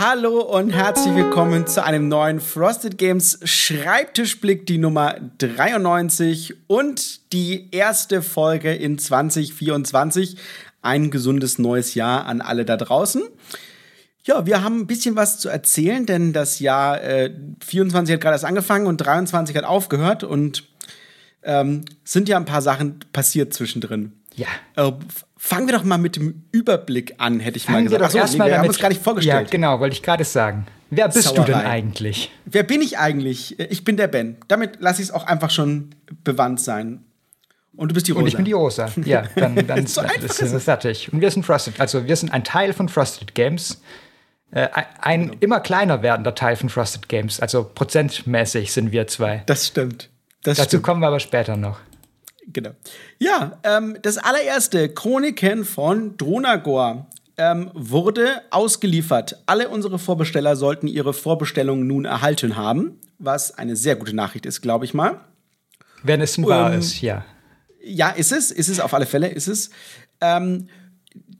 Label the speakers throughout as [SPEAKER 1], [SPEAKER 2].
[SPEAKER 1] Hallo und herzlich willkommen zu einem neuen Frosted Games Schreibtischblick, die Nummer 93 und die erste Folge in 2024. Ein gesundes neues Jahr an alle da draußen. Ja, wir haben ein bisschen was zu erzählen, denn das Jahr äh, 24 hat gerade erst angefangen und 23 hat aufgehört und ähm, sind ja ein paar Sachen passiert zwischendrin.
[SPEAKER 2] Ja.
[SPEAKER 1] Äh, fangen wir doch mal mit dem Überblick an, hätte ich
[SPEAKER 2] Fangen
[SPEAKER 1] mal
[SPEAKER 2] wir
[SPEAKER 1] gesagt.
[SPEAKER 2] doch
[SPEAKER 1] Achso,
[SPEAKER 2] erst mal
[SPEAKER 1] wir haben uns gar nicht vorgestellt.
[SPEAKER 2] Ja, genau, wollte ich gerade sagen. Wer bist du denn
[SPEAKER 1] Sauerei.
[SPEAKER 2] eigentlich?
[SPEAKER 1] Wer bin ich eigentlich? Ich bin der Ben. Damit lasse ich es auch einfach schon bewandt sein. Und du bist die Rosa.
[SPEAKER 2] Und ich bin die Rosa. Ja, dann, dann
[SPEAKER 1] So einfach
[SPEAKER 2] ist
[SPEAKER 1] ist
[SPEAKER 2] es fertig. Und wir sind Frosted. Also wir sind ein Teil von Frosted Games. Äh, ein ein
[SPEAKER 1] Genau.
[SPEAKER 2] immer kleiner werdender Teil von Frosted Games. Also prozentmäßig sind wir zwei.
[SPEAKER 1] Das stimmt. Das
[SPEAKER 2] Dazu
[SPEAKER 1] stimmt.
[SPEAKER 2] kommen wir aber später noch.
[SPEAKER 1] Genau. Ja, ähm, das allererste Chroniken von Dronagor ähm, wurde ausgeliefert. Alle unsere Vorbesteller sollten ihre Vorbestellung nun erhalten haben, was eine sehr gute Nachricht ist, glaube ich mal.
[SPEAKER 2] Wenn es wahr
[SPEAKER 1] Ähm,
[SPEAKER 2] ist, ja.
[SPEAKER 1] Ja, ist es, ist es auf alle Fälle, ist es. Ähm,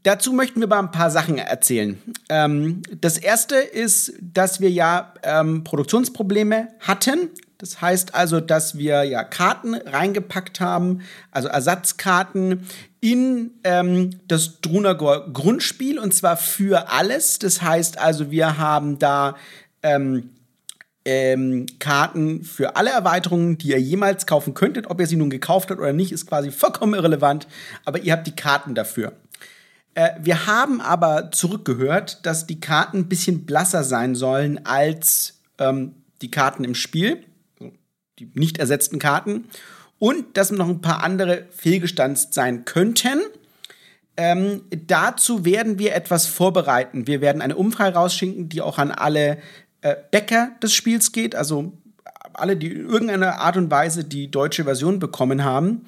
[SPEAKER 1] dazu möchten wir mal ein paar Sachen erzählen. Ähm, das erste ist, dass wir ja ähm, Produktionsprobleme hatten. Das heißt also, dass wir ja Karten reingepackt haben, also Ersatzkarten in ähm, das Drunagor Grundspiel und zwar für alles. Das heißt also, wir haben da ähm, ähm, Karten für alle Erweiterungen, die ihr jemals kaufen könntet. Ob ihr sie nun gekauft habt oder nicht, ist quasi vollkommen irrelevant. Aber ihr habt die Karten dafür. Äh, wir haben aber zurückgehört, dass die Karten ein bisschen blasser sein sollen als ähm, die Karten im Spiel, die nicht ersetzten Karten. Und dass noch ein paar andere fehlgestanzt sein könnten. Ähm, dazu werden wir etwas vorbereiten. Wir werden eine Umfrage rausschicken, die auch an alle äh, Bäcker des Spiels geht, also alle, die in irgendeiner Art und Weise die deutsche Version bekommen haben,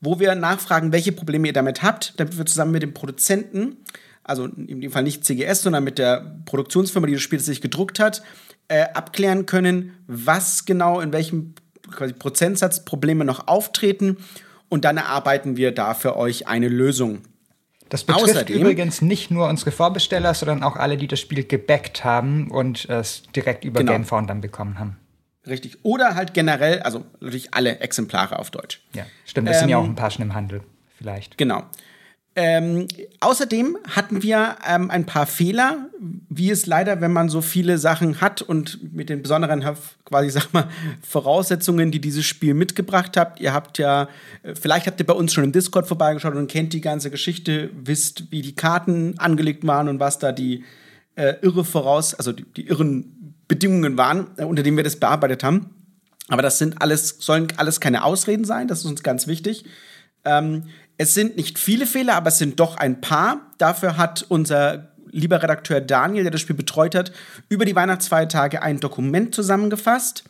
[SPEAKER 1] wo wir nachfragen, welche Probleme ihr damit habt, damit wir zusammen mit dem Produzenten, also in dem Fall nicht CGS, sondern mit der Produktionsfirma, die das Spiel sich gedruckt hat, äh, abklären können, was genau in welchem quasi Prozentsatz Probleme noch auftreten. Und dann erarbeiten wir da für euch eine Lösung.
[SPEAKER 2] Das betrifft
[SPEAKER 1] außerdem-
[SPEAKER 2] übrigens nicht nur unsere Vorbesteller, sondern auch alle, die das Spiel gebackt haben und es direkt über
[SPEAKER 1] Genau.
[SPEAKER 2] Gamefound dann bekommen haben.
[SPEAKER 1] Richtig. Oder halt generell, also natürlich alle Exemplare auf Deutsch.
[SPEAKER 2] Ja, stimmt. Es sind ja
[SPEAKER 1] Ähm,
[SPEAKER 2] auch ein paar schon im Handel, vielleicht.
[SPEAKER 1] Genau. Ähm, außerdem hatten wir ähm, ein paar Fehler, wie es leider, wenn man so viele Sachen hat und mit den besonderen quasi sag mal Voraussetzungen, die dieses Spiel mitgebracht habt. Ihr habt ja, äh, vielleicht habt ihr bei uns schon im Discord vorbeigeschaut und kennt die ganze Geschichte, wisst, wie die Karten angelegt waren und was da die äh, irre voraus, also die, die irren Bedingungen waren, äh, unter denen wir das bearbeitet haben. Aber das sind alles, sollen alles keine Ausreden sein, das ist uns ganz wichtig. Ähm, es sind nicht viele Fehler, aber es sind doch ein paar. Dafür hat unser lieber Redakteur Daniel, der das Spiel betreut hat, über die Weihnachtsfeiertage ein Dokument zusammengefasst,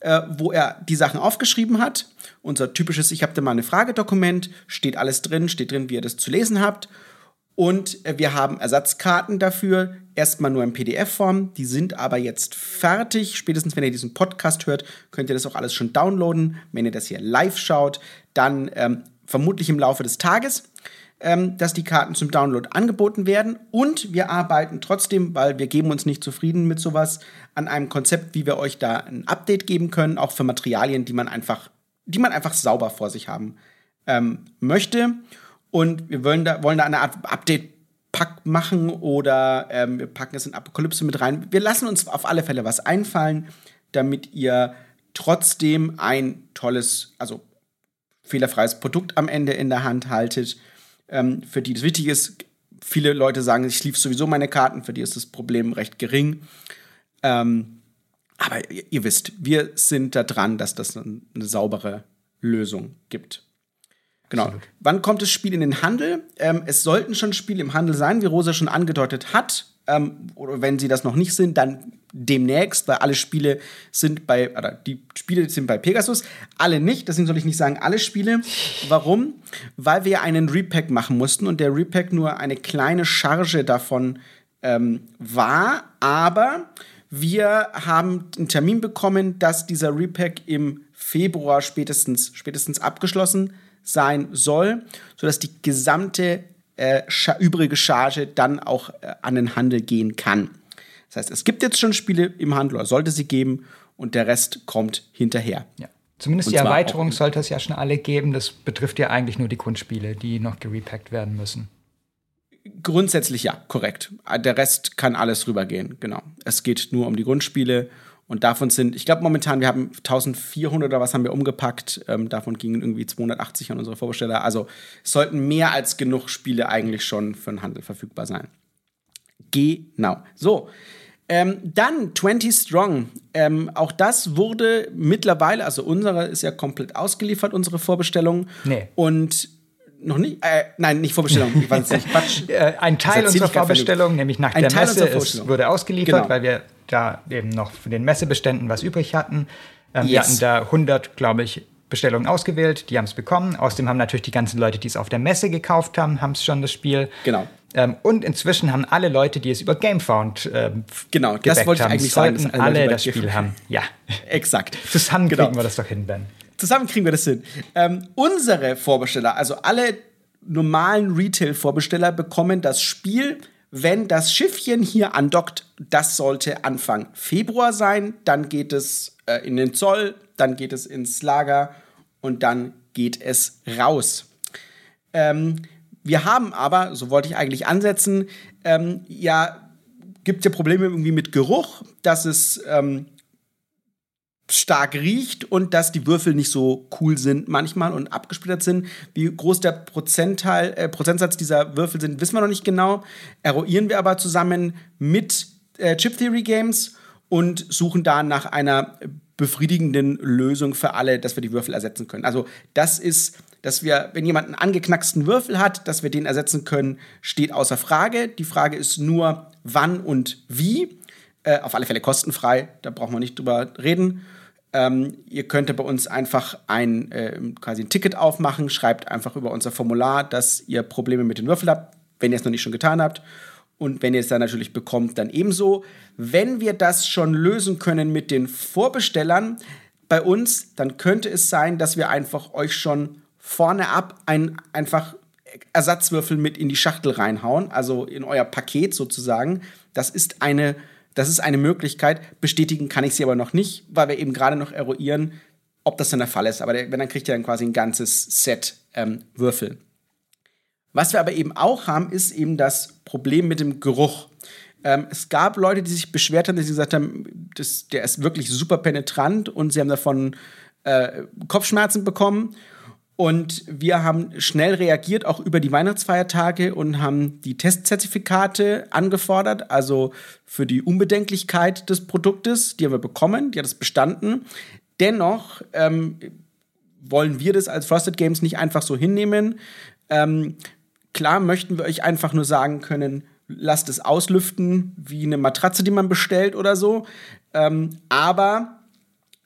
[SPEAKER 1] äh, wo er die Sachen aufgeschrieben hat. Unser typisches Ich habe da mal eine Frage-Dokument, steht alles drin, steht drin, wie ihr das zu lesen habt. Und äh, wir haben Ersatzkarten dafür, erstmal nur in PDF-Form. Die sind aber jetzt fertig. Spätestens, wenn ihr diesen Podcast hört, könnt ihr das auch alles schon downloaden. Wenn ihr das hier live schaut, dann ähm, vermutlich im Laufe des Tages, ähm, dass die Karten zum Download angeboten werden. Und wir arbeiten trotzdem, weil wir geben uns nicht zufrieden mit sowas, an einem Konzept, wie wir euch da ein Update geben können, auch für Materialien, die man einfach, die man einfach sauber vor sich haben ähm, möchte. Und wir wollen da, wollen da eine Art Update-Pack machen oder ähm, wir packen es in Apokalypse mit rein. Wir lassen uns auf alle Fälle was einfallen, damit ihr trotzdem ein tolles, also fehlerfreies Produkt am Ende in der Hand haltet. Ähm, für die das wichtig ist, viele Leute sagen, ich lief sowieso meine Karten, für die ist das Problem recht gering. Ähm, aber ihr, ihr wisst, wir sind da dran, dass das eine, eine saubere Lösung gibt. Genau. Wann kommt das Spiel in den Handel? Ähm, es sollten schon Spiele im Handel sein, wie Rosa schon angedeutet hat. Ähm, oder wenn sie das noch nicht sind, dann demnächst, weil alle Spiele sind bei, oder die Spiele sind bei Pegasus, alle nicht, deswegen soll ich nicht sagen alle Spiele. Warum? Weil wir einen Repack machen mussten und der Repack nur eine kleine Charge davon ähm, war, aber wir haben einen Termin bekommen, dass dieser Repack im Februar spätestens, spätestens abgeschlossen sein soll, sodass die gesamte äh, scha übrige Charge dann auch äh, an den Handel gehen kann. Das heißt, es gibt jetzt schon Spiele im Handel oder sollte sie geben und der Rest kommt hinterher.
[SPEAKER 2] Ja. Zumindest
[SPEAKER 1] Und
[SPEAKER 2] die Erweiterung sollte es ja schon alle geben. Das betrifft ja eigentlich nur die Grundspiele, die noch gerepackt werden müssen.
[SPEAKER 1] Grundsätzlich ja, korrekt. Der Rest kann alles rübergehen, genau. Es geht nur um die Grundspiele und davon sind, ich glaube momentan, wir haben 1400 oder was haben wir umgepackt. Ähm, davon gingen irgendwie 280 an unsere Vorbesteller. Also sollten mehr als genug Spiele eigentlich schon für den Handel verfügbar sein. Genau. So. Ähm, dann 20 Strong. Ähm, auch das wurde mittlerweile, also unsere ist ja komplett ausgeliefert, unsere Vorbestellung.
[SPEAKER 2] Nee.
[SPEAKER 1] Und noch nicht, äh, nein, nicht Vorbestellung, ich weiß nicht, Quatsch.
[SPEAKER 2] Äh, ein Teil unserer Vorbestellung, nämlich nach
[SPEAKER 1] Ein
[SPEAKER 2] der
[SPEAKER 1] Teil
[SPEAKER 2] Messe, ist, wurde ausgeliefert,
[SPEAKER 1] Genau.
[SPEAKER 2] weil wir da eben noch von den Messebeständen was übrig hatten. Ähm, Wir
[SPEAKER 1] Yes.
[SPEAKER 2] hatten da 100, glaube ich, Bestellungen ausgewählt, die haben es bekommen. Außerdem haben natürlich die ganzen Leute, die es auf der Messe gekauft haben, haben es schon das Spiel.
[SPEAKER 1] Genau.
[SPEAKER 2] Ähm, und inzwischen haben alle Leute, die es über GameFound ähm,
[SPEAKER 1] Genau, das wollte ich
[SPEAKER 2] haben,
[SPEAKER 1] eigentlich sagen,
[SPEAKER 2] sollten
[SPEAKER 1] dass alle
[SPEAKER 2] alle das Spiel haben. Ja,
[SPEAKER 1] Exakt.
[SPEAKER 2] zusammen
[SPEAKER 1] Genau.
[SPEAKER 2] kriegen wir das doch hin, Ben.
[SPEAKER 1] Zusammen kriegen wir das hin. Ähm, unsere Vorbesteller, also alle normalen Retail-Vorbesteller, bekommen das Spiel, wenn das Schiffchen hier andockt. Das sollte Anfang Februar sein. Dann geht es äh, in den Zoll, dann geht es ins Lager und dann geht es raus. Ähm, wir haben aber, so wollte ich eigentlich ansetzen, ähm, ja, gibt ja Probleme irgendwie mit Geruch, dass es ähm, stark riecht und dass die Würfel nicht so cool sind manchmal und abgesplittert sind. Wie groß der Prozentteil, äh, Prozentsatz dieser Würfel sind, wissen wir noch nicht genau. Eruieren wir aber zusammen mit äh, Chip Theory Games und suchen da nach einer befriedigenden Lösung für alle, dass wir die Würfel ersetzen können. Also das ist, dass wir, wenn jemand einen angeknacksten Würfel hat, dass wir den ersetzen können, steht außer Frage. Die Frage ist nur, wann und wie. Äh, auf alle Fälle kostenfrei, da brauchen wir nicht drüber reden. Ähm, ihr könnt bei uns einfach ein, äh, quasi ein Ticket aufmachen, schreibt einfach über unser Formular, dass ihr Probleme mit den Würfeln habt, wenn ihr es noch nicht schon getan habt. Und wenn ihr es dann natürlich bekommt, dann ebenso. Wenn wir das schon lösen können mit den Vorbestellern bei uns, dann könnte es sein, dass wir einfach euch schon vorne ab ein, einfach Ersatzwürfel mit in die Schachtel reinhauen, also in euer Paket sozusagen. Das ist eine, das ist eine Möglichkeit. Bestätigen kann ich sie aber noch nicht, weil wir eben gerade noch eruieren, ob das dann der Fall ist. Aber der, wenn, dann kriegt ihr dann quasi ein ganzes Set ähm, Würfel. Was wir aber eben auch haben, ist eben das Problem mit dem Geruch. Ähm, es gab Leute, die sich beschwert haben, dass sie gesagt haben, das, der ist wirklich super penetrant und sie haben davon äh, Kopfschmerzen bekommen. Und wir haben schnell reagiert, auch über die Weihnachtsfeiertage und haben die Testzertifikate angefordert, also für die Unbedenklichkeit des Produktes. Die haben wir bekommen, die hat es bestanden. Dennoch ähm, wollen wir das als Frosted Games nicht einfach so hinnehmen. Ähm, klar möchten wir euch einfach nur sagen können, lasst es auslüften wie eine Matratze, die man bestellt oder so. Ähm, aber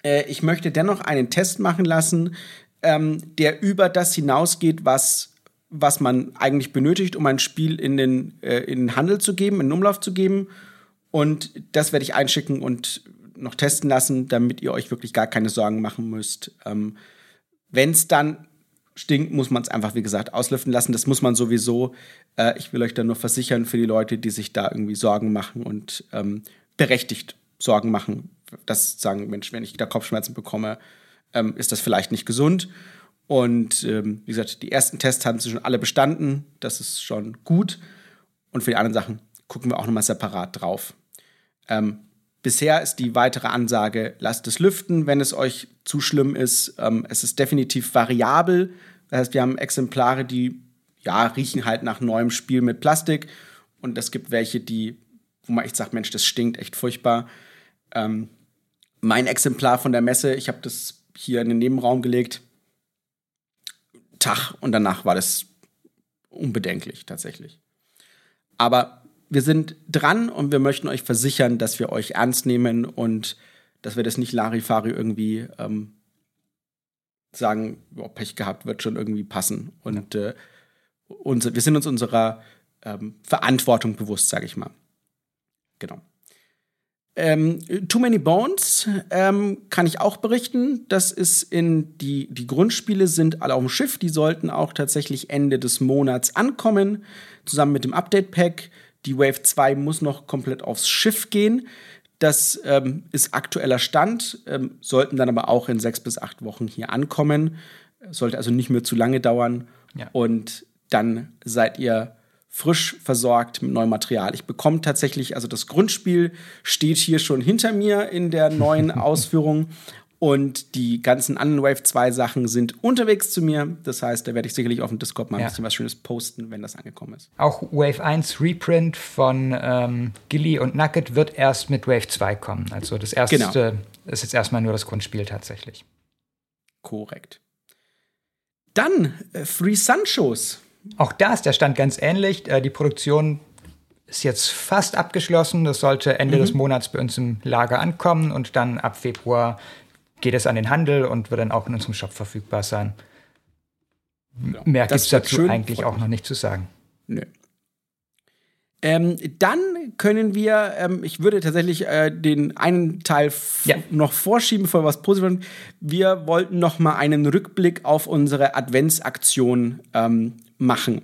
[SPEAKER 1] äh, ich möchte dennoch einen Test machen lassen, ähm, der über das hinausgeht, was, was man eigentlich benötigt, um ein Spiel in den, äh, in den Handel zu geben, in den Umlauf zu geben. Und das werde ich einschicken und noch testen lassen, damit ihr euch wirklich gar keine Sorgen machen müsst. Ähm, Wenn es dann stinkt, muss man es einfach, wie gesagt, auslüften lassen. Das muss man sowieso. Äh, ich will euch dann nur versichern für die Leute, die sich da irgendwie Sorgen machen und ähm, berechtigt Sorgen machen, dass sagen, Mensch, wenn ich da Kopfschmerzen bekomme, ähm, ist das vielleicht nicht gesund. Und ähm, wie gesagt, die ersten Tests haben sie schon alle bestanden. Das ist schon gut. Und für die anderen Sachen gucken wir auch nochmal separat drauf. Ähm, bisher ist die weitere Ansage, lasst es lüften, wenn es euch zu schlimm ist. Ähm, es ist definitiv variabel. Das heißt, wir haben Exemplare, die ja riechen halt nach neuem Spiel mit Plastik. Und es gibt welche, die, wo man echt sagt, Mensch, das stinkt echt furchtbar. Ähm, mein Exemplar von der Messe, ich habe das hier in den Nebenraum gelegt. Tag und danach war das unbedenklich tatsächlich. Aber wir sind dran und wir möchten euch versichern, dass wir euch ernst nehmen und dass wir das nicht Larifari irgendwie ähm, sagen, oh, Pech gehabt, wird schon irgendwie passen. Und äh, unser, wir sind uns unserer ähm, Verantwortung bewusst, sage ich mal. Genau. Ähm, Too Many Bones ähm, kann ich auch berichten. Das ist in die, die Grundspiele sind alle auf dem Schiff. Die sollten auch tatsächlich Ende des Monats ankommen, zusammen mit dem Update-Pack. Die Wave 2 muss noch komplett aufs Schiff gehen. Das ähm, ist aktueller Stand, ähm, sollten dann aber auch in sechs bis acht Wochen hier ankommen. Sollte also nicht mehr zu lange dauern. Ja. Und dann seid ihr frisch versorgt mit neuem Material. Ich bekomme tatsächlich, also das Grundspiel steht hier schon hinter mir in der neuen Ausführung. Und die ganzen anderen Wave 2 Sachen sind unterwegs zu mir. Das heißt, da werde ich sicherlich auf dem Discord mal ein ja. bisschen was Schönes posten, wenn das angekommen ist.
[SPEAKER 2] Auch Wave 1 Reprint von ähm, Gilly und Nugget wird erst mit Wave 2 kommen. Also das erste genau. ist jetzt erstmal nur das Grundspiel tatsächlich.
[SPEAKER 1] Korrekt. Dann äh, Free Sun Shows.
[SPEAKER 2] Auch da ist der Stand ganz ähnlich. Äh, die Produktion ist jetzt fast abgeschlossen. Das sollte Ende mhm. des Monats bei uns im Lager ankommen und dann ab Februar geht es an den Handel und wird dann auch in unserem Shop verfügbar sein. Ja, Mehr gibt es dazu eigentlich auch noch nicht zu sagen. Nö.
[SPEAKER 1] Ähm, dann können wir, ähm, ich würde tatsächlich äh, den einen Teil ja. noch vorschieben, bevor wir was Positives Wir wollten noch mal einen Rückblick auf unsere Adventsaktion ähm, machen.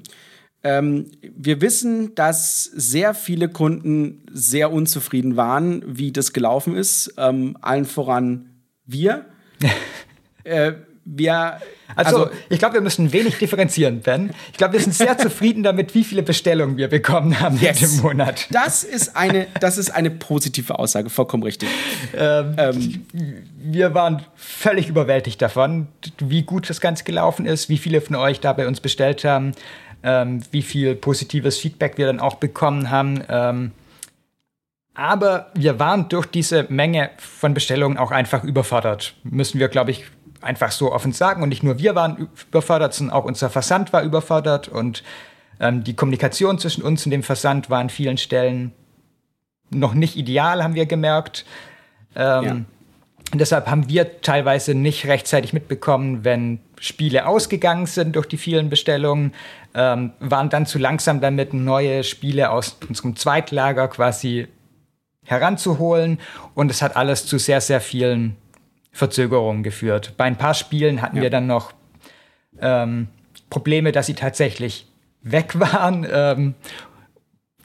[SPEAKER 1] Ähm, wir wissen, dass sehr viele Kunden sehr unzufrieden waren, wie das gelaufen ist. Ähm, allen voran wir.
[SPEAKER 2] äh, wir also, also, ich glaube, wir müssen wenig differenzieren, Ben. Ich glaube, wir sind sehr zufrieden damit, wie viele Bestellungen wir bekommen haben yes. im Monat.
[SPEAKER 1] Das ist eine, das ist eine positive Aussage, vollkommen richtig.
[SPEAKER 2] Ähm, ähm, wir waren völlig überwältigt davon, wie gut das Ganze gelaufen ist, wie viele von euch da bei uns bestellt haben, ähm, wie viel positives Feedback wir dann auch bekommen haben. Ähm, aber wir waren durch diese Menge von Bestellungen auch einfach überfordert. Müssen wir, glaube ich, einfach so offen sagen. Und nicht nur wir waren überfordert, sondern auch unser Versand war überfordert. Und ähm, die Kommunikation zwischen uns und dem Versand war an vielen Stellen noch nicht ideal, haben wir gemerkt. Ähm, ja. Deshalb haben wir teilweise nicht rechtzeitig mitbekommen, wenn Spiele ausgegangen sind durch die vielen Bestellungen, ähm, waren dann zu langsam damit, neue Spiele aus unserem Zweitlager quasi heranzuholen. Und es hat alles zu sehr, sehr vielen Verzögerungen geführt. Bei ein paar Spielen hatten ja. wir dann noch ähm, Probleme, dass sie tatsächlich weg waren ähm,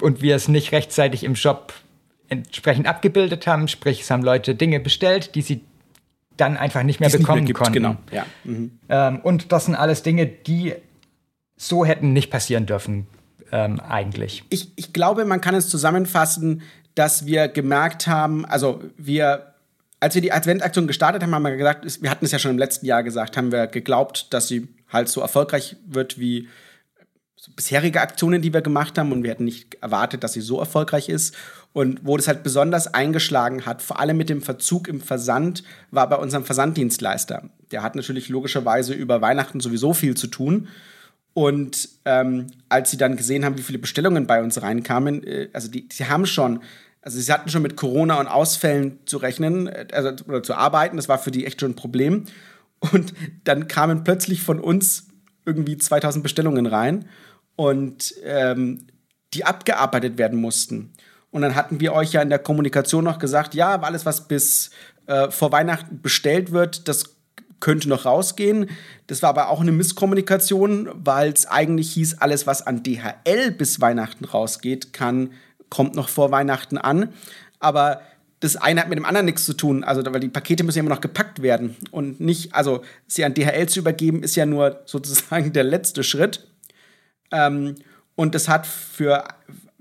[SPEAKER 2] und wir es nicht rechtzeitig im Shop entsprechend abgebildet haben. Sprich, es haben Leute Dinge bestellt, die sie dann einfach nicht mehr Die's bekommen nicht mehr gibt, konnten. Genau. Ja. Mhm. Ähm, und das sind alles Dinge, die so hätten nicht passieren dürfen, ähm, eigentlich.
[SPEAKER 1] Ich, ich glaube, man kann es zusammenfassen, dass wir gemerkt haben, also wir, als wir die Adventaktion gestartet haben, haben wir gesagt, wir hatten es ja schon im letzten Jahr gesagt, haben wir geglaubt, dass sie halt so erfolgreich wird wie bisherige Aktionen, die wir gemacht haben und wir hätten nicht erwartet, dass sie so erfolgreich ist. Und wo das halt besonders eingeschlagen hat, vor allem mit dem Verzug im Versand, war bei unserem Versanddienstleister. Der hat natürlich logischerweise über Weihnachten sowieso viel zu tun und ähm, als sie dann gesehen haben, wie viele Bestellungen bei uns reinkamen, äh, also die, sie haben schon, also sie hatten schon mit Corona und Ausfällen zu rechnen, äh, also, oder zu arbeiten, das war für die echt schon ein Problem. Und dann kamen plötzlich von uns irgendwie 2000 Bestellungen rein und ähm, die abgearbeitet werden mussten. Und dann hatten wir euch ja in der Kommunikation noch gesagt, ja, alles, was bis äh, vor Weihnachten bestellt wird, das könnte noch rausgehen. Das war aber auch eine Misskommunikation, weil es eigentlich hieß, alles, was an DHL bis Weihnachten rausgeht, kann, kommt noch vor Weihnachten an. Aber das eine hat mit dem anderen nichts zu tun. Also, weil die Pakete müssen ja immer noch gepackt werden. Und nicht, also sie an DHL zu übergeben, ist ja nur sozusagen der letzte Schritt. Ähm, und das hat für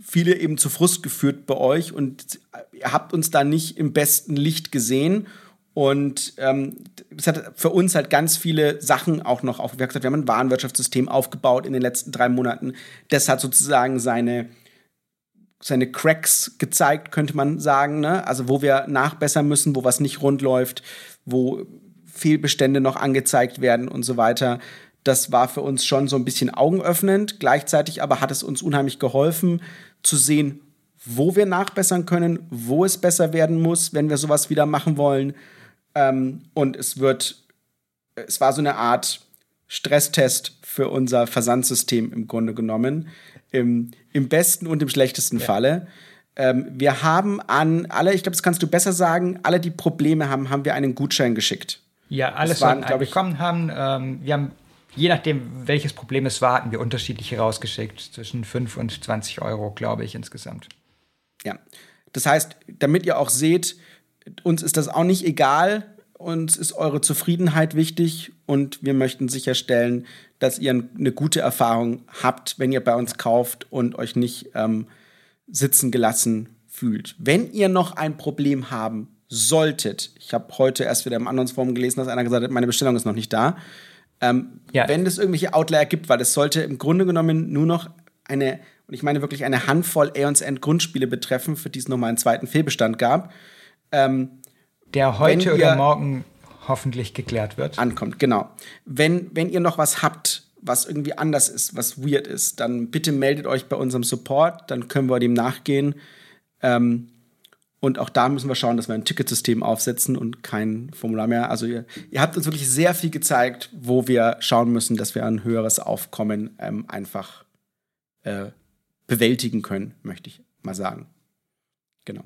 [SPEAKER 1] viele eben zu Frust geführt bei euch. Und ihr habt uns da nicht im besten Licht gesehen. Und ähm, es hat für uns halt ganz viele Sachen auch noch aufgewirkt. Wir haben ein Warenwirtschaftssystem aufgebaut in den letzten drei Monaten. Das hat sozusagen seine, seine Cracks gezeigt, könnte man sagen. Ne? Also wo wir nachbessern müssen, wo was nicht rund läuft, wo Fehlbestände noch angezeigt werden und so weiter. Das war für uns schon so ein bisschen augenöffnend. Gleichzeitig aber hat es uns unheimlich geholfen zu sehen, wo wir nachbessern können, wo es besser werden muss, wenn wir sowas wieder machen wollen ähm, und es wird, es war so eine Art Stresstest für unser Versandsystem im Grunde genommen. Im, im besten und im schlechtesten ja. Falle. Ähm, wir haben an alle, ich glaube, das kannst du besser sagen, alle, die Probleme haben, haben wir einen Gutschein geschickt.
[SPEAKER 2] Ja, alles, was wir bekommen haben. Ähm, wir haben je nachdem, welches Problem es war, hatten wir unterschiedliche rausgeschickt. Zwischen 5 und 20 Euro, glaube ich, insgesamt.
[SPEAKER 1] Ja. Das heißt, damit ihr auch seht, uns ist das auch nicht egal, uns ist eure Zufriedenheit wichtig und wir möchten sicherstellen, dass ihr eine gute Erfahrung habt, wenn ihr bei uns kauft und euch nicht ähm, sitzen gelassen fühlt. Wenn ihr noch ein Problem haben solltet, ich habe heute erst wieder im anderen Forum gelesen, dass einer gesagt hat, meine Bestellung ist noch nicht da. Ähm, ja. Wenn es irgendwelche Outlier gibt, weil es sollte im Grunde genommen nur noch eine, und ich meine wirklich eine Handvoll Aeons End Grundspiele betreffen, für die es nochmal einen zweiten Fehlbestand gab. Ähm,
[SPEAKER 2] Der heute oder morgen hoffentlich geklärt wird.
[SPEAKER 1] Ankommt, genau. Wenn, wenn ihr noch was habt, was irgendwie anders ist, was weird ist, dann bitte meldet euch bei unserem Support, dann können wir dem nachgehen. Ähm, und auch da müssen wir schauen, dass wir ein Ticketsystem aufsetzen und kein Formular mehr. Also ihr, ihr habt uns wirklich sehr viel gezeigt, wo wir schauen müssen, dass wir ein höheres Aufkommen ähm, einfach äh, bewältigen können, möchte ich mal sagen. Genau.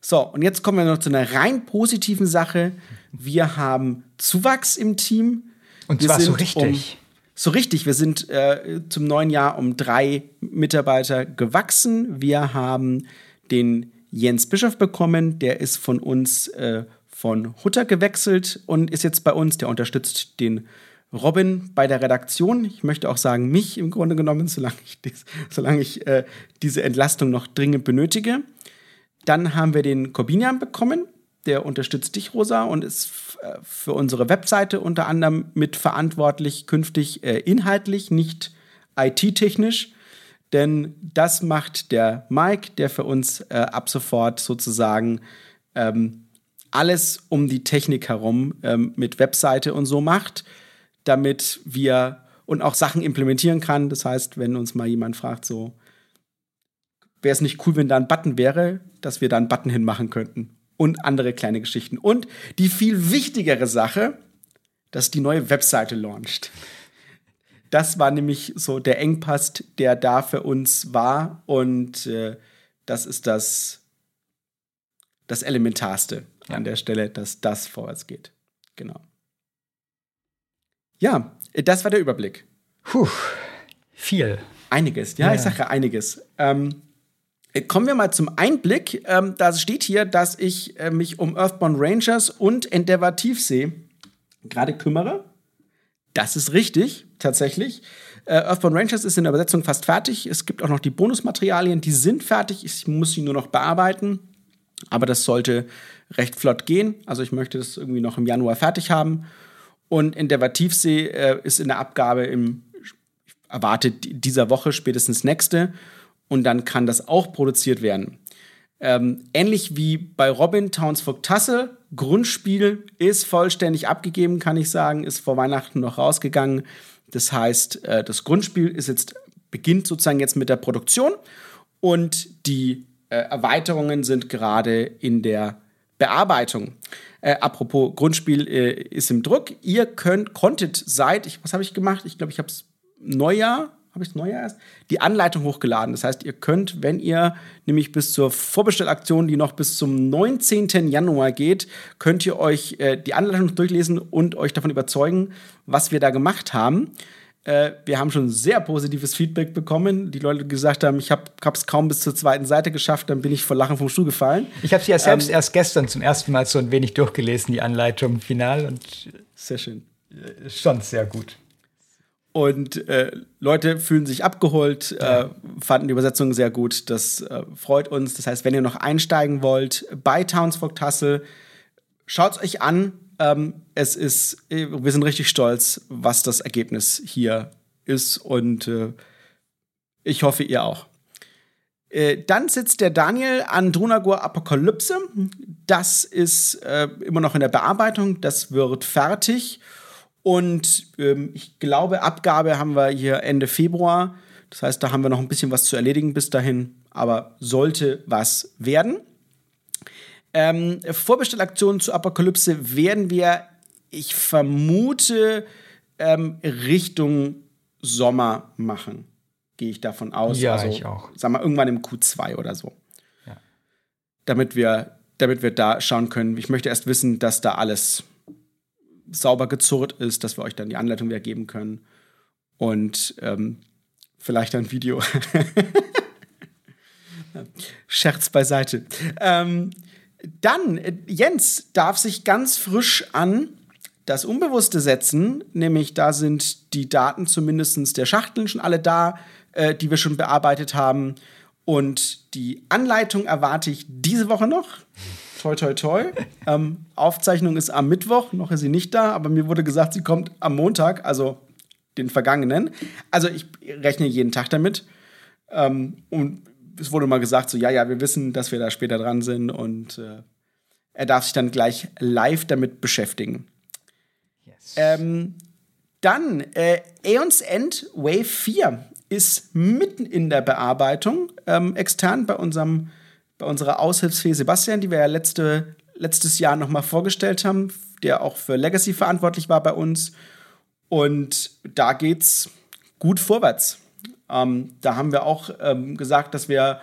[SPEAKER 1] So, und jetzt kommen wir noch zu einer rein positiven Sache. Wir haben Zuwachs im Team.
[SPEAKER 2] Und zwar so richtig.
[SPEAKER 1] Um, so richtig, wir sind äh, zum neuen Jahr um drei Mitarbeiter gewachsen. Wir haben den Jens Bischof bekommen. Der ist von uns äh, von Hutter gewechselt und ist jetzt bei uns. Der unterstützt den Robin bei der Redaktion. Ich möchte auch sagen, mich im Grunde genommen, solange ich, dies, solange ich äh, diese Entlastung noch dringend benötige. Dann haben wir den Corbinian bekommen. Der unterstützt dich, Rosa, und ist äh, für unsere Webseite unter anderem mitverantwortlich, künftig äh, inhaltlich, nicht IT-technisch. Denn das macht der Mike, der für uns äh, ab sofort sozusagen ähm, alles um die Technik herum ähm, mit Webseite und so macht, damit wir und auch Sachen implementieren kann. Das heißt, wenn uns mal jemand fragt, so, wäre es nicht cool, wenn da ein Button wäre, dass wir da einen Button hinmachen könnten. Und andere kleine Geschichten. Und die viel wichtigere Sache, dass die neue Webseite launcht. Das war nämlich so der Engpass, der da für uns war. Und äh, das ist das, das Elementarste ja. an der Stelle, dass das vorwärts geht. Genau. Ja, das war der Überblick.
[SPEAKER 2] Puh, viel.
[SPEAKER 1] Einiges, ja, ja. ich sage einiges. Ähm, kommen wir mal zum Einblick. Ähm, da steht hier, dass ich äh, mich um Earthbound Rangers und Endeavor Tiefsee gerade kümmere. Das ist richtig, tatsächlich. Äh, Earthbound Rangers ist in der Übersetzung fast fertig. Es gibt auch noch die Bonusmaterialien, die sind fertig. Ich muss sie nur noch bearbeiten. Aber das sollte recht flott gehen. Also ich möchte das irgendwie noch im Januar fertig haben. Und Endeavor Tiefsee äh, ist in der Abgabe im, erwartet dieser Woche, spätestens nächste. Und dann kann das auch produziert werden. Ähm, ähnlich wie bei Robin Townsfolk Tasse. Grundspiel ist vollständig abgegeben, kann ich sagen, ist vor Weihnachten noch rausgegangen. Das heißt, äh, das Grundspiel ist jetzt, beginnt sozusagen jetzt mit der Produktion und die äh, Erweiterungen sind gerade in der Bearbeitung. Äh, apropos Grundspiel äh, ist im Druck. Ihr könnt, konntet seit, ich, was habe ich gemacht? Ich glaube, ich habe es Neujahr habe ich es Neujahr erst, die Anleitung hochgeladen. Das heißt, ihr könnt, wenn ihr nämlich bis zur Vorbestellaktion, die noch bis zum 19. Januar geht, könnt ihr euch äh, die Anleitung durchlesen und euch davon überzeugen, was wir da gemacht haben. Äh, wir haben schon sehr positives Feedback bekommen. Die Leute gesagt haben, ich habe es kaum bis zur zweiten Seite geschafft, dann bin ich vor Lachen vom Stuhl gefallen.
[SPEAKER 2] Ich habe sie ja selbst ähm, erst gestern zum ersten Mal so ein wenig durchgelesen, die Anleitung final. Und
[SPEAKER 1] sehr schön.
[SPEAKER 2] Schon sehr gut.
[SPEAKER 1] Und äh, Leute fühlen sich abgeholt, ja. äh, fanden die Übersetzung sehr gut. Das äh, freut uns. Das heißt, wenn ihr noch einsteigen wollt bei Townsfolk Tassel, schaut es euch an. Ähm, es ist, äh, wir sind richtig stolz, was das Ergebnis hier ist. Und äh, ich hoffe, ihr auch. Äh, dann sitzt der Daniel an Drunagor Apokalypse. Das ist immer noch in der Bearbeitung. Das wird fertig. Und ähm, ich glaube, Abgabe haben wir hier Ende Februar. Das heißt, da haben wir noch ein bisschen was zu erledigen bis dahin, aber sollte was werden. Ähm, Vorbestellaktionen zu Apokalypse werden wir, ich vermute, ähm, Richtung Sommer machen. Gehe ich davon aus.
[SPEAKER 2] Ja, also, ich auch.
[SPEAKER 1] Sagen wir irgendwann im Q2 oder so. Ja. Damit wir, damit wir da schauen können. Ich möchte erst wissen, dass da alles sauber gezurrt ist, dass wir euch dann die Anleitung wieder geben können. Und ähm, vielleicht ein Video. Scherz beiseite. Ähm, dann, Jens darf sich ganz frisch an das Unbewusste setzen, nämlich da sind die Daten zumindest der Schachteln schon alle da, äh, die wir schon bearbeitet haben. Und die Anleitung erwarte ich diese Woche noch. Toi, toi, toi. ähm, Aufzeichnung ist am Mittwoch, noch ist sie nicht da, aber mir wurde gesagt, sie kommt am Montag, also den vergangenen. Also ich rechne jeden Tag damit. Ähm, und es wurde mal gesagt, so, ja, ja, wir wissen, dass wir da später dran sind und äh, er darf sich dann gleich live damit beschäftigen. Yes. Ähm, dann, äh, Aeons End Wave 4 ist mitten in der Bearbeitung, ähm, extern bei unserem, bei unserer Aushilfsfee Sebastian, die wir ja letzte, letztes Jahr nochmal vorgestellt haben, der auch für Legacy verantwortlich war bei uns. Und da geht's gut vorwärts. Ähm, da haben wir auch ähm, gesagt, dass wir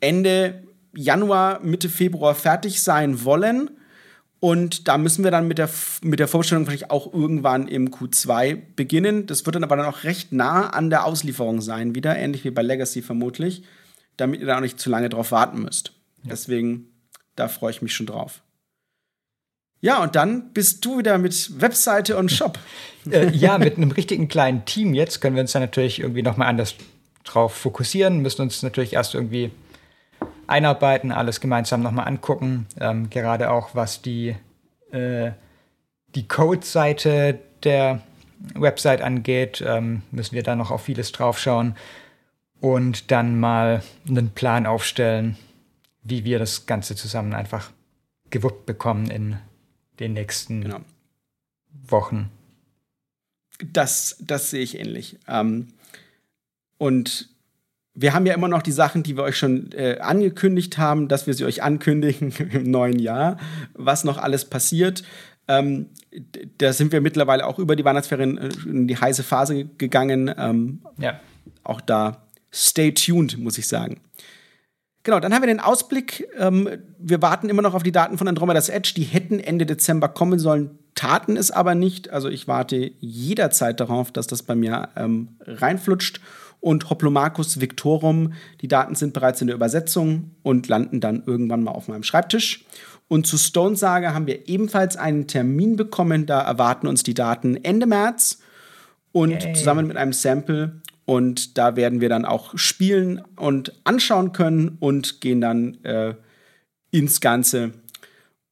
[SPEAKER 1] Ende Januar, Mitte Februar fertig sein wollen. Und da müssen wir dann mit der, mit der Vorstellung vielleicht auch irgendwann im Q2 beginnen. Das wird dann aber dann auch recht nah an der Auslieferung sein, wieder, ähnlich wie bei Legacy vermutlich, damit ihr da auch nicht zu lange drauf warten müsst. Ja. Deswegen, da freue ich mich schon drauf. Ja, und dann bist du wieder mit Webseite und Shop.
[SPEAKER 2] äh, ja, mit einem richtigen kleinen Team jetzt können wir uns dann natürlich irgendwie nochmal anders drauf fokussieren, müssen uns natürlich erst irgendwie einarbeiten, alles gemeinsam nochmal angucken. Ähm, gerade auch was die, äh, die Code-Seite der Website angeht, ähm, müssen wir da noch auf vieles draufschauen und dann mal einen Plan aufstellen, wie wir das Ganze zusammen einfach gewuppt bekommen in den nächsten genau. Wochen.
[SPEAKER 1] Das, das sehe ich ähnlich. Ähm, und wir haben ja immer noch die Sachen, die wir euch schon äh, angekündigt haben, dass wir sie euch ankündigen im neuen Jahr, was noch alles passiert. Ähm, da sind wir mittlerweile auch über die Weihnachtsferien äh, in die heiße Phase gegangen. Ähm, ja. Auch da stay tuned, muss ich sagen. Genau, dann haben wir den Ausblick. Ähm, wir warten immer noch auf die Daten von Andromeda's Edge. Die hätten Ende Dezember kommen sollen, taten es aber nicht. Also ich warte jederzeit darauf, dass das bei mir ähm, reinflutscht. Und Hoplomachus Victorum, die Daten sind bereits in der Übersetzung und landen dann irgendwann mal auf meinem Schreibtisch. Und zu Stone Saga haben wir ebenfalls einen Termin bekommen. Da erwarten uns die Daten Ende März. Und Yay. zusammen mit einem Sample und da werden wir dann auch spielen und anschauen können und gehen dann äh, ins Ganze.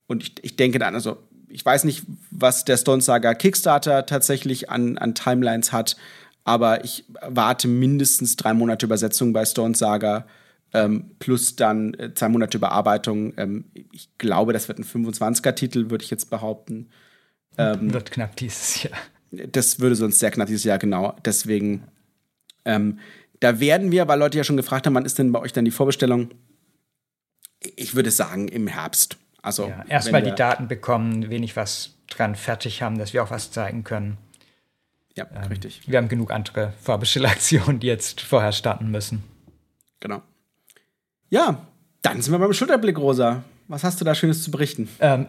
[SPEAKER 1] Und ich, ich denke dann, also ich weiß nicht, was der Stone Saga Kickstarter tatsächlich an, an Timelines hat, aber ich warte mindestens drei Monate Übersetzung bei Stone Saga ähm, plus dann äh, zwei Monate Überarbeitung. Ähm, ich glaube, das wird ein 25er-Titel, würde ich jetzt behaupten.
[SPEAKER 2] Ähm, wird knapp dieses Jahr.
[SPEAKER 1] Das würde sonst sehr knapp dieses Jahr, genau. Deswegen ähm, da werden wir, weil Leute ja schon gefragt haben, wann ist denn bei euch dann die Vorbestellung? Ich würde sagen, im Herbst. Also
[SPEAKER 2] ja, erstmal die Daten bekommen, wenig was dran fertig haben, dass wir auch was zeigen können.
[SPEAKER 1] Ja, ähm, richtig.
[SPEAKER 2] Wir haben genug andere Vorbestellaktionen, die jetzt vorher starten müssen.
[SPEAKER 1] Genau. Ja, dann sind wir beim Schulterblick, Rosa. Was hast du da Schönes zu berichten?
[SPEAKER 2] Ähm,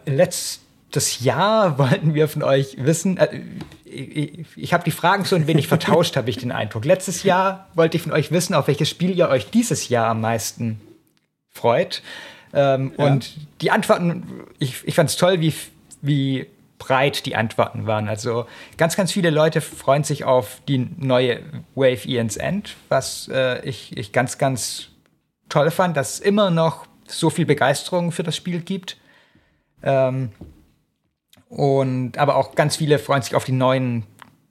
[SPEAKER 2] letztes Jahr wollten wir von euch wissen, äh, ich, ich habe die Fragen so ein wenig vertauscht, habe ich den Eindruck. Letztes Jahr wollte ich von euch wissen, auf welches Spiel ihr euch dieses Jahr am meisten freut. Ähm, ja. Und die Antworten, ich, ich fand es toll, wie, wie breit die Antworten waren. Also ganz, ganz viele Leute freuen sich auf die neue Wave Ian's End, was äh, ich, ich ganz, ganz toll fand, dass es immer noch so viel Begeisterung für das Spiel gibt. Ähm, und aber auch ganz viele freuen sich auf die neuen,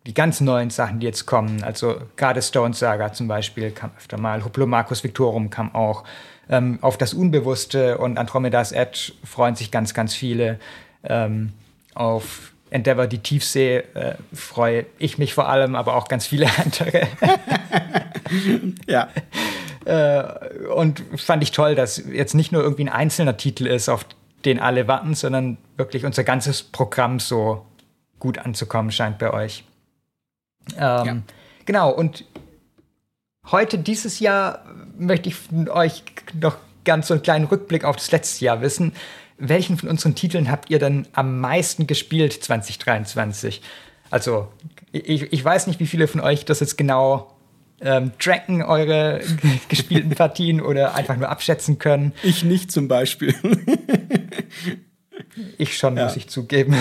[SPEAKER 2] die ganz neuen Sachen, die jetzt kommen. Also gerade Stone Saga zum Beispiel kam öfter mal, Hoplomachus Victorum kam auch. Ähm, auf das Unbewusste und Andromedas Edge freuen sich ganz, ganz viele. Ähm, auf Endeavor die Tiefsee äh, freue ich mich vor allem, aber auch ganz viele andere.
[SPEAKER 1] ja.
[SPEAKER 2] Äh, und fand ich toll, dass jetzt nicht nur irgendwie ein einzelner Titel ist, auf den alle warten, sondern wirklich unser ganzes Programm so gut anzukommen scheint bei euch. Ähm, ja. Genau, und heute, dieses Jahr, möchte ich von euch noch ganz so einen kleinen Rückblick auf das letzte Jahr wissen. welchen von unseren Titeln habt ihr denn am meisten gespielt 2023? Also, ich, ich weiß nicht, wie viele von euch das jetzt genau ähm, tracken, eure gespielten Partien oder einfach nur abschätzen können.
[SPEAKER 1] Ich nicht zum Beispiel.
[SPEAKER 2] Ich schon, ja. muss ich zugeben.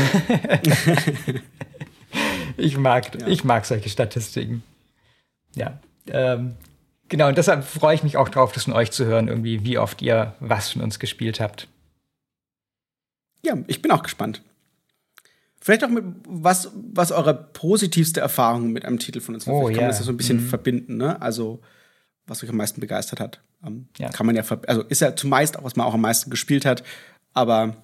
[SPEAKER 2] ich, mag, ja. ich mag solche Statistiken. Ja. Ähm, genau, und deshalb freue ich mich auch drauf, das von euch zu hören, irgendwie, wie oft ihr was von uns gespielt habt.
[SPEAKER 1] Ja, ich bin auch gespannt. Vielleicht auch mit was, was eure positivste Erfahrung mit einem Titel von uns war. Oh, Vielleicht kann man das so ein bisschen mhm. verbinden, ne? Also, was euch am meisten begeistert hat. Ähm, ja. Kann man ja, also ist ja zumeist auch, was man auch am meisten gespielt hat, aber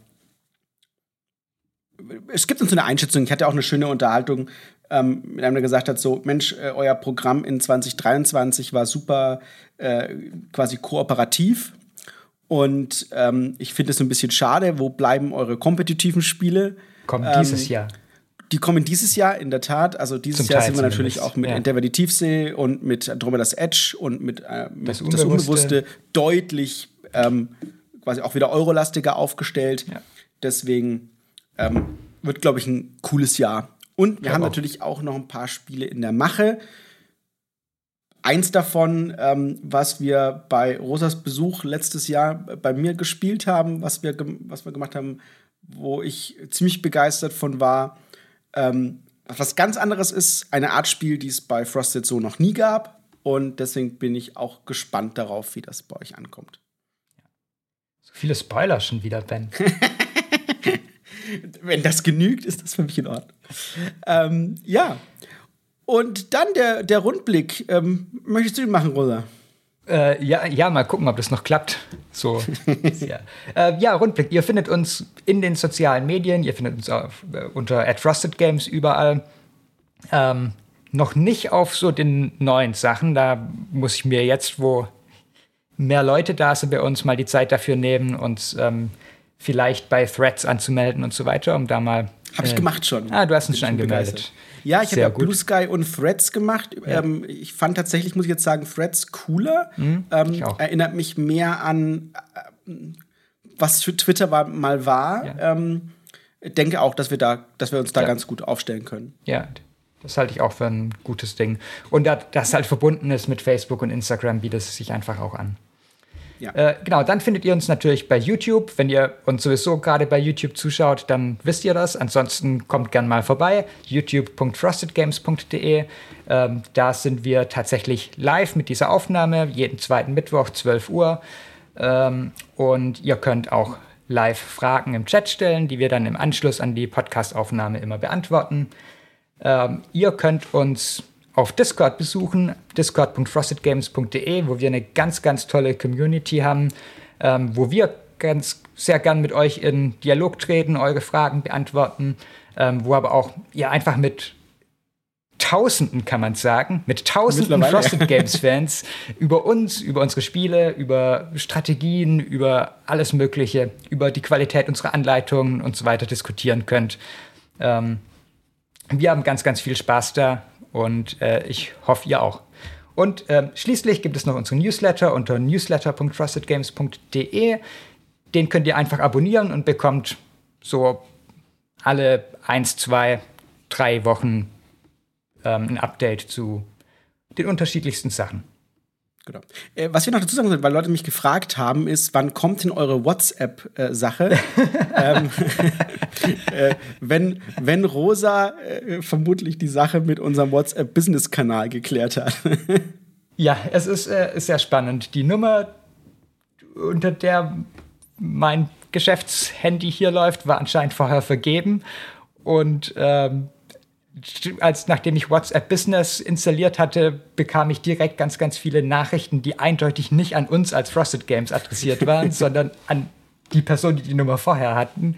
[SPEAKER 1] es gibt uns so eine Einschätzung. Ich hatte auch eine schöne Unterhaltung ähm, mit einem, der gesagt hat: So, Mensch, äh, euer Programm in 2023 war super äh, quasi kooperativ. Und ähm, ich finde es ein bisschen schade. Wo bleiben eure kompetitiven Spiele?
[SPEAKER 2] Kommen ähm, dieses Jahr.
[SPEAKER 1] Die kommen dieses Jahr, in der Tat. Also dieses Zum Jahr sind wir natürlich auch mit ja. Endeavor die Tiefsee und mit Andromedas Edge und mit, äh, mit das, Unbewusste. das, Unbewusste deutlich ähm, quasi auch wieder eurolastiger aufgestellt. Ja. Deswegen ähm, wird, glaube ich, ein cooles Jahr. Und wir ja, haben auch. natürlich auch noch ein paar Spiele in der Mache. Eins davon, ähm, was wir bei Rosas Besuch letztes Jahr bei mir gespielt haben, was wir, was wir gemacht haben, wo ich ziemlich begeistert von war. Ähm, was ganz anderes ist, eine Art Spiel, die es bei Frosted so noch nie gab. Und deswegen bin ich auch gespannt darauf, wie das bei euch ankommt.
[SPEAKER 2] So viele Spoiler schon wieder, Ben.
[SPEAKER 1] Wenn das genügt, ist das für mich in Ordnung. Ähm, ja. Und dann der, der Rundblick. Ähm, möchtest du ihn machen, Rosa?
[SPEAKER 2] Äh, ja, ja, mal gucken, ob das noch klappt. So. ja. Äh, ja, Rundblick. Ihr findet uns in den sozialen Medien, ihr findet uns auf, äh, unter Trusted Games überall. Ähm, noch nicht auf so den neuen Sachen. Da muss ich mir jetzt, wo mehr Leute da sind bei uns, mal die Zeit dafür nehmen und ähm, vielleicht bei Threads anzumelden und so weiter, um da mal.
[SPEAKER 1] Habe ich äh, gemacht schon.
[SPEAKER 2] Ah, du hast uns schon angemeldet.
[SPEAKER 1] Ja, ich habe ja Blue Sky und Threads gemacht. Ja. Ähm, ich fand tatsächlich, muss ich jetzt sagen, Threads cooler. Mhm, ähm, erinnert mich mehr an, äh, was für Twitter war, mal war. Ja. Ähm, denke auch, dass wir da, dass wir uns da ja. ganz gut aufstellen können.
[SPEAKER 2] Ja, das halte ich auch für ein gutes Ding. Und das halt verbunden ist mit Facebook und Instagram, bietet es sich einfach auch an. Ja. Äh, genau, dann findet ihr uns natürlich bei YouTube. Wenn ihr uns sowieso gerade bei YouTube zuschaut, dann wisst ihr das. Ansonsten kommt gern mal vorbei. youtube.frostedgames.de. Ähm, da sind wir tatsächlich live mit dieser Aufnahme, jeden zweiten Mittwoch, 12 Uhr. Ähm, und ihr könnt auch live Fragen im Chat stellen, die wir dann im Anschluss an die Podcastaufnahme immer beantworten. Ähm, ihr könnt uns auf Discord besuchen, discord.frostedgames.de, wo wir eine ganz, ganz tolle Community haben, ähm, wo wir ganz sehr gern mit euch in Dialog treten, eure Fragen beantworten, ähm, wo aber auch ihr einfach mit Tausenden, kann man sagen, mit Tausenden Frosted Games Fans über uns, über unsere Spiele, über Strategien, über alles Mögliche, über die Qualität unserer Anleitungen und so weiter diskutieren könnt. Ähm, wir haben ganz, ganz viel Spaß da und äh, ich hoffe, ihr auch. Und äh, schließlich gibt es noch unseren Newsletter unter newsletter.trustedgames.de. Den könnt ihr einfach abonnieren und bekommt so alle eins, zwei, drei Wochen ähm, ein Update zu den unterschiedlichsten Sachen.
[SPEAKER 1] Genau. Äh, was wir noch dazu sagen sollen, weil Leute mich gefragt haben, ist, wann kommt denn eure WhatsApp-Sache? Äh, ähm, äh, wenn, wenn Rosa äh, vermutlich die Sache mit unserem WhatsApp-Business-Kanal geklärt hat.
[SPEAKER 2] ja, es ist, äh, ist sehr spannend. Die Nummer, unter der mein Geschäftshandy hier läuft, war anscheinend vorher vergeben. Und ähm, als nachdem ich WhatsApp Business installiert hatte, bekam ich direkt ganz, ganz viele Nachrichten, die eindeutig nicht an uns als Frosted Games adressiert waren, sondern an die Person, die die Nummer vorher hatten.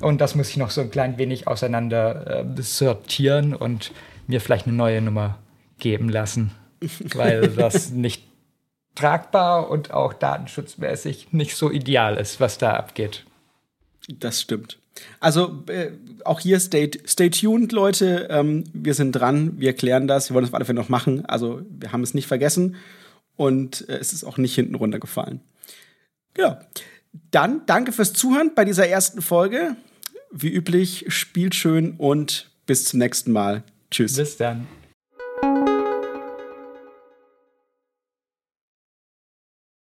[SPEAKER 2] Und das muss ich noch so ein klein wenig auseinander äh, sortieren und mir vielleicht eine neue Nummer geben lassen, weil das nicht tragbar und auch datenschutzmäßig nicht so ideal ist, was da abgeht.
[SPEAKER 1] Das stimmt. Also äh, auch hier stay, stay tuned, Leute. Ähm, wir sind dran, wir klären das. Wir wollen das auf alle Fälle noch machen. Also wir haben es nicht vergessen und äh, es ist auch nicht hinten runtergefallen. Ja. Dann danke fürs Zuhören bei dieser ersten Folge. Wie üblich, spielt schön und bis zum nächsten Mal. Tschüss.
[SPEAKER 2] Bis dann.